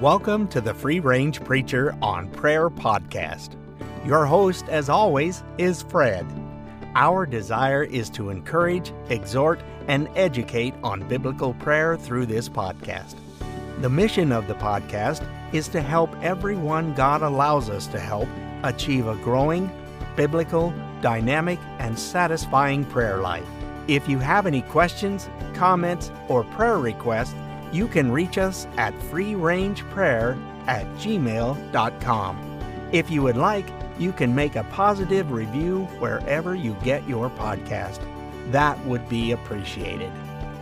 Welcome to the Free Range Preacher on Prayer podcast. Your host, as always, is Fred. Our desire is to encourage, exhort, and educate on biblical prayer through this podcast. The mission of the podcast is to help everyone God allows us to help achieve a growing, biblical, dynamic, and satisfying prayer life. If you have any questions, comments, or prayer requests, you can reach us at freerangeprayer at gmail.com. If you would like, you can make a positive review wherever you get your podcast. That would be appreciated.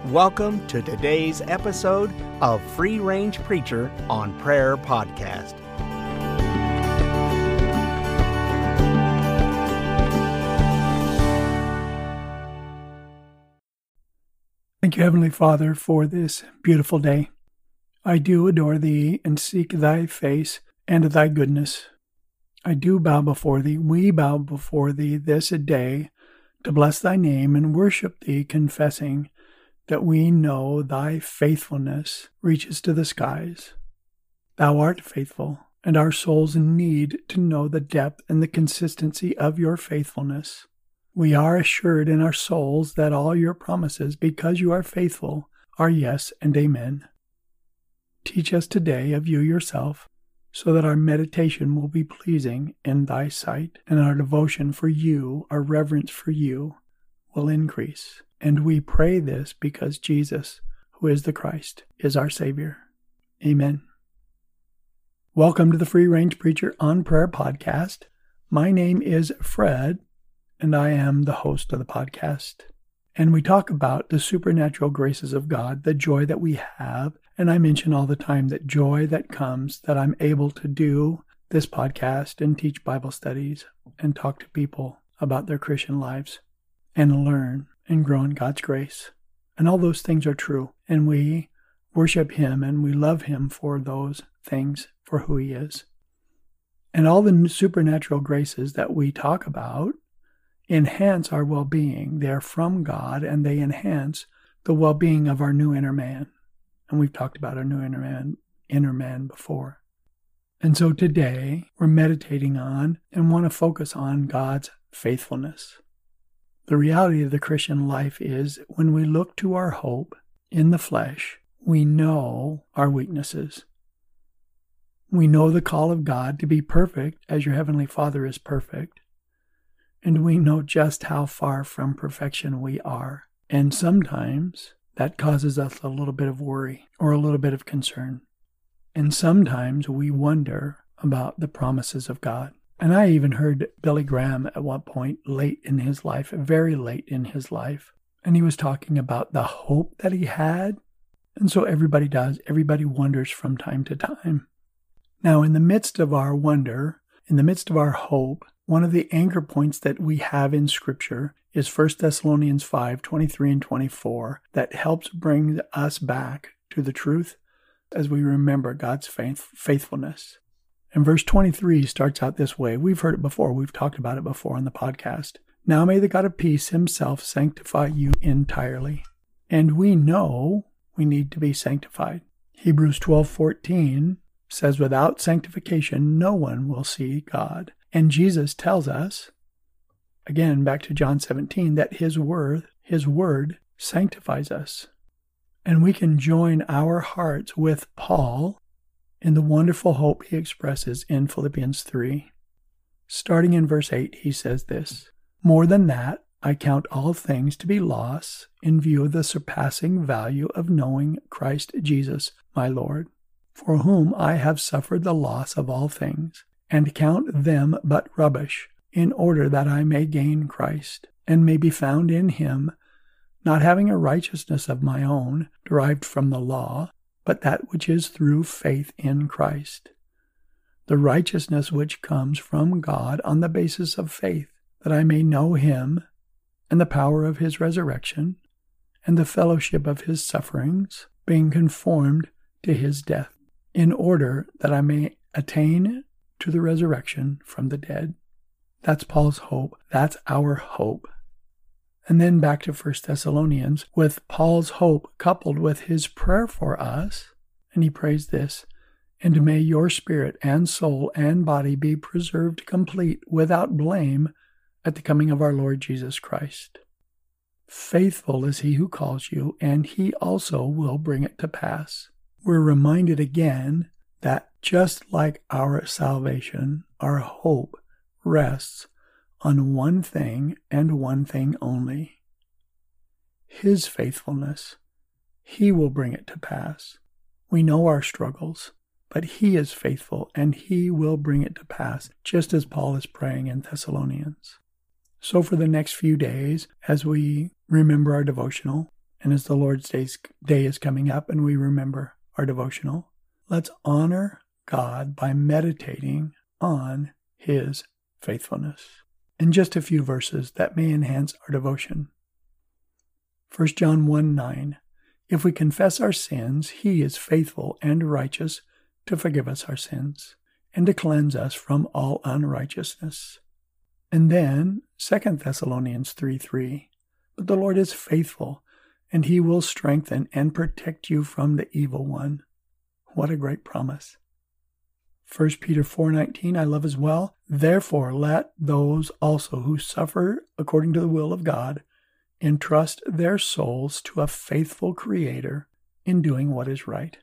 Welcome to today's episode of Free Range Preacher on Prayer Podcast. You, Heavenly Father, for this beautiful day. I do adore Thee and seek Thy face and Thy goodness. I do bow before Thee, we bow before Thee this day to bless Thy name and worship Thee, confessing that we know Thy faithfulness reaches to the skies. Thou art faithful, and our souls need to know the depth and the consistency of Your faithfulness. We are assured in our souls that all your promises, because you are faithful, are yes and amen. Teach us today of you yourself, so that our meditation will be pleasing in thy sight, and our devotion for you, our reverence for you, will increase. And we pray this because Jesus, who is the Christ, is our Savior. Amen. Welcome to the Free Range Preacher on Prayer podcast. My name is Fred, and I am the host of the podcast. And we talk about the supernatural graces of God, the joy that we have. And I mention all the time that joy that comes that I'm able to do this podcast and teach Bible studies and talk to people about their Christian lives and learn and grow in God's grace. And all those things are true. And we worship Him and we love Him for those things, for who He is. And all the supernatural graces that we talk about enhance our well being. They are from God and they enhance the well being of our new inner man. And we've talked about our new inner man, inner man before. And so today we're meditating on and want to focus on God's faithfulness. The reality of the Christian life is when we look to our hope in the flesh, we know our weaknesses. We know the call of God to be perfect as your heavenly Father is perfect and we know just how far from perfection we are. And sometimes that causes us a little bit of worry or a little bit of concern. And sometimes we wonder about the promises of God. And I even heard Billy Graham at one point late in his life, very late in his life, and he was talking about the hope that he had. And so everybody does, everybody wonders from time to time. Now, in the midst of our wonder, in the midst of our hope, one of the anchor points that we have in Scripture is 1 Thessalonians 5 23 and 24 that helps bring us back to the truth as we remember God's faith, faithfulness. And verse 23 starts out this way. We've heard it before, we've talked about it before on the podcast. Now may the God of peace himself sanctify you entirely. And we know we need to be sanctified. Hebrews 12:14 says without sanctification no one will see God. And Jesus tells us, again back to John 17, that his word, his word sanctifies us. And we can join our hearts with Paul in the wonderful hope he expresses in Philippians 3. Starting in verse 8, he says this More than that, I count all things to be loss in view of the surpassing value of knowing Christ Jesus, my Lord, for whom I have suffered the loss of all things and count them but rubbish, in order that I may gain Christ, and may be found in him, not having a righteousness of my own, derived from the law, but that which is through faith in Christ. The righteousness which comes from God on the basis of faith, that I may know him, and the power of his resurrection, and the fellowship of his sufferings, being conformed to his death, in order that I may attain to the resurrection from the dead. That's Paul's hope. That's our hope. And then back to 1 Thessalonians with Paul's hope coupled with his prayer for us. And he prays this and may your spirit and soul and body be preserved complete without blame at the coming of our Lord Jesus Christ. Faithful is he who calls you, and he also will bring it to pass. We're reminded again that just like our salvation, our hope rests on one thing and one thing only His faithfulness. He will bring it to pass. We know our struggles, but He is faithful and He will bring it to pass, just as Paul is praying in Thessalonians. So, for the next few days, as we remember our devotional, and as the Lord's day is coming up and we remember our devotional, let's honor God by meditating on His faithfulness. In just a few verses that may enhance our devotion. 1 John 1 9. If we confess our sins, He is faithful and righteous to forgive us our sins and to cleanse us from all unrighteousness. And then 2 Thessalonians 3 3. But the Lord is faithful, and he will strengthen and protect you from the evil one. What a great promise. 1 Peter 4:19 I love as well. Therefore let those also who suffer according to the will of God entrust their souls to a faithful creator in doing what is right.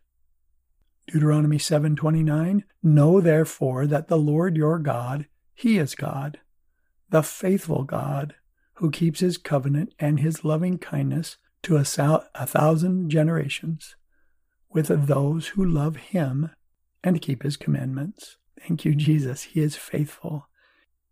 Deuteronomy 7:29 Know therefore that the Lord your God, he is God, the faithful God, who keeps his covenant and his loving kindness to a, a thousand generations with those who love him and keep his commandments. Thank you Jesus, he is faithful.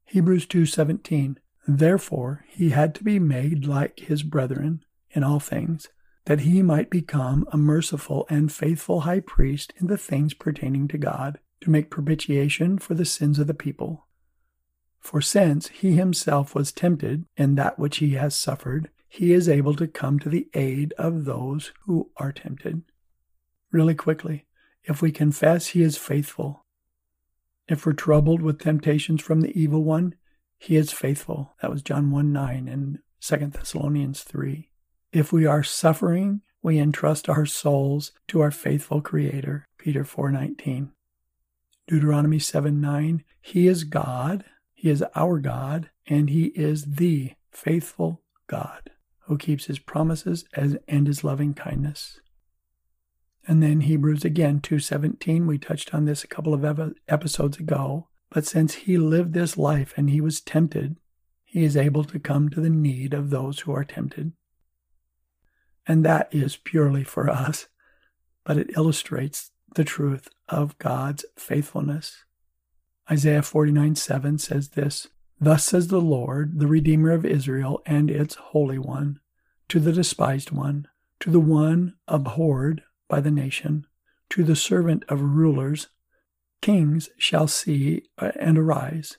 Hebrews 2:17 Therefore he had to be made like his brethren in all things that he might become a merciful and faithful high priest in the things pertaining to God, to make propitiation for the sins of the people. For since he himself was tempted in that which he has suffered, he is able to come to the aid of those who are tempted. Really quickly, if we confess he is faithful, if we're troubled with temptations from the evil one, he is faithful. That was John 1 9 and 2 Thessalonians 3. If we are suffering, we entrust our souls to our faithful Creator. Peter 4:19. Deuteronomy 7:9. He is God, he is our God, and he is the faithful God who keeps his promises and his loving kindness. And then Hebrews again 2:17, we touched on this a couple of episodes ago, but since he lived this life and he was tempted, he is able to come to the need of those who are tempted and that is purely for us, but it illustrates the truth of God's faithfulness. Isaiah 49 7 says this Thus says the Lord, the Redeemer of Israel and its Holy One, to the despised one, to the one abhorred by the nation, to the servant of rulers, kings shall see uh, and arise.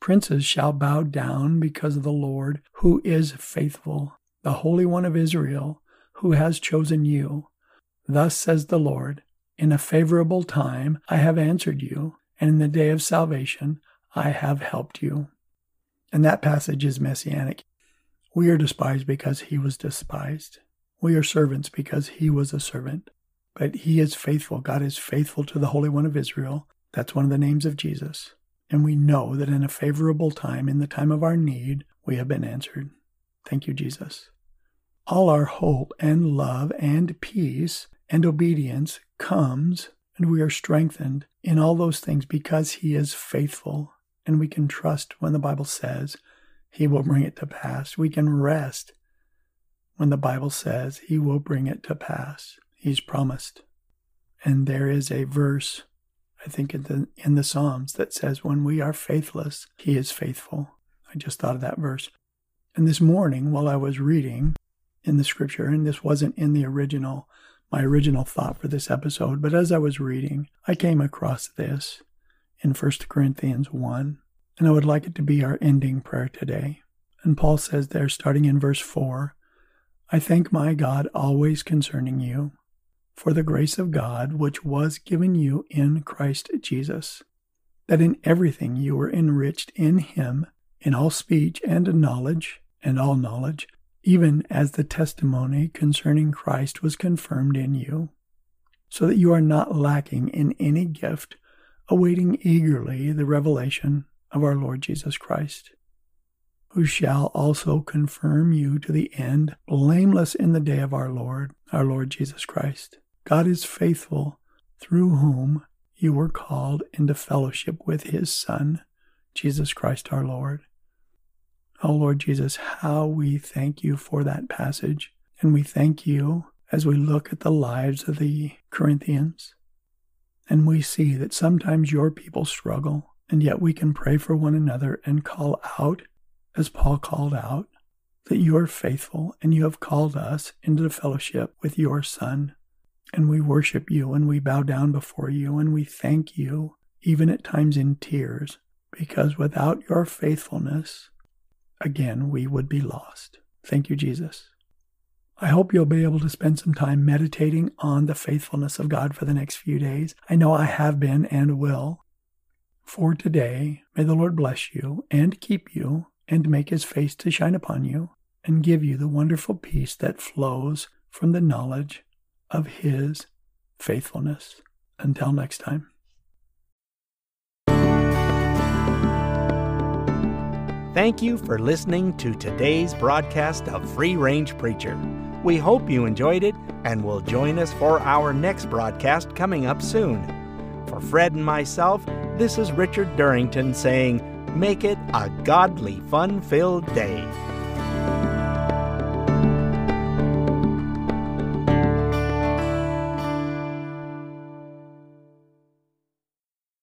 Princes shall bow down because of the Lord, who is faithful, the Holy One of Israel, who has chosen you. Thus says the Lord In a favorable time I have answered you, and in the day of salvation I have helped you. And that passage is messianic. We are despised because he was despised. We are servants because he was a servant. But he is faithful. God is faithful to the Holy One of Israel. That's one of the names of Jesus. And we know that in a favorable time, in the time of our need, we have been answered. Thank you, Jesus. All our hope and love and peace and obedience comes, and we are strengthened in all those things because He is faithful. And we can trust when the Bible says He will bring it to pass. We can rest when the Bible says He will bring it to pass. He's promised. And there is a verse, I think, in the, in the Psalms that says, When we are faithless, He is faithful. I just thought of that verse. And this morning, while I was reading in the scripture, and this wasn't in the original, my original thought for this episode, but as I was reading, I came across this in 1 Corinthians 1, and I would like it to be our ending prayer today. And Paul says there, starting in verse 4, I thank my God always concerning you for the grace of God which was given you in Christ Jesus, that in everything you were enriched in him in all speech and knowledge and all knowledge, even as the testimony concerning Christ was confirmed in you. so that you are not lacking in any gift, awaiting eagerly the revelation of our Lord Jesus Christ, who shall also confirm you to the end, blameless in the day of our Lord, our Lord Jesus Christ. God is faithful, through whom you were called into fellowship with his Son, Jesus Christ our Lord. Oh Lord Jesus, how we thank you for that passage. And we thank you as we look at the lives of the Corinthians and we see that sometimes your people struggle, and yet we can pray for one another and call out, as Paul called out, that you are faithful and you have called us into the fellowship with your Son. And we worship you and we bow down before you and we thank you, even at times in tears, because without your faithfulness, again, we would be lost. Thank you, Jesus. I hope you'll be able to spend some time meditating on the faithfulness of God for the next few days. I know I have been and will. For today, may the Lord bless you and keep you and make his face to shine upon you and give you the wonderful peace that flows from the knowledge of his faithfulness. Until next time. Thank you for listening to today's broadcast of Free Range Preacher. We hope you enjoyed it and will join us for our next broadcast coming up soon. For Fred and myself, this is Richard Durrington saying, Make it a godly, fun filled day.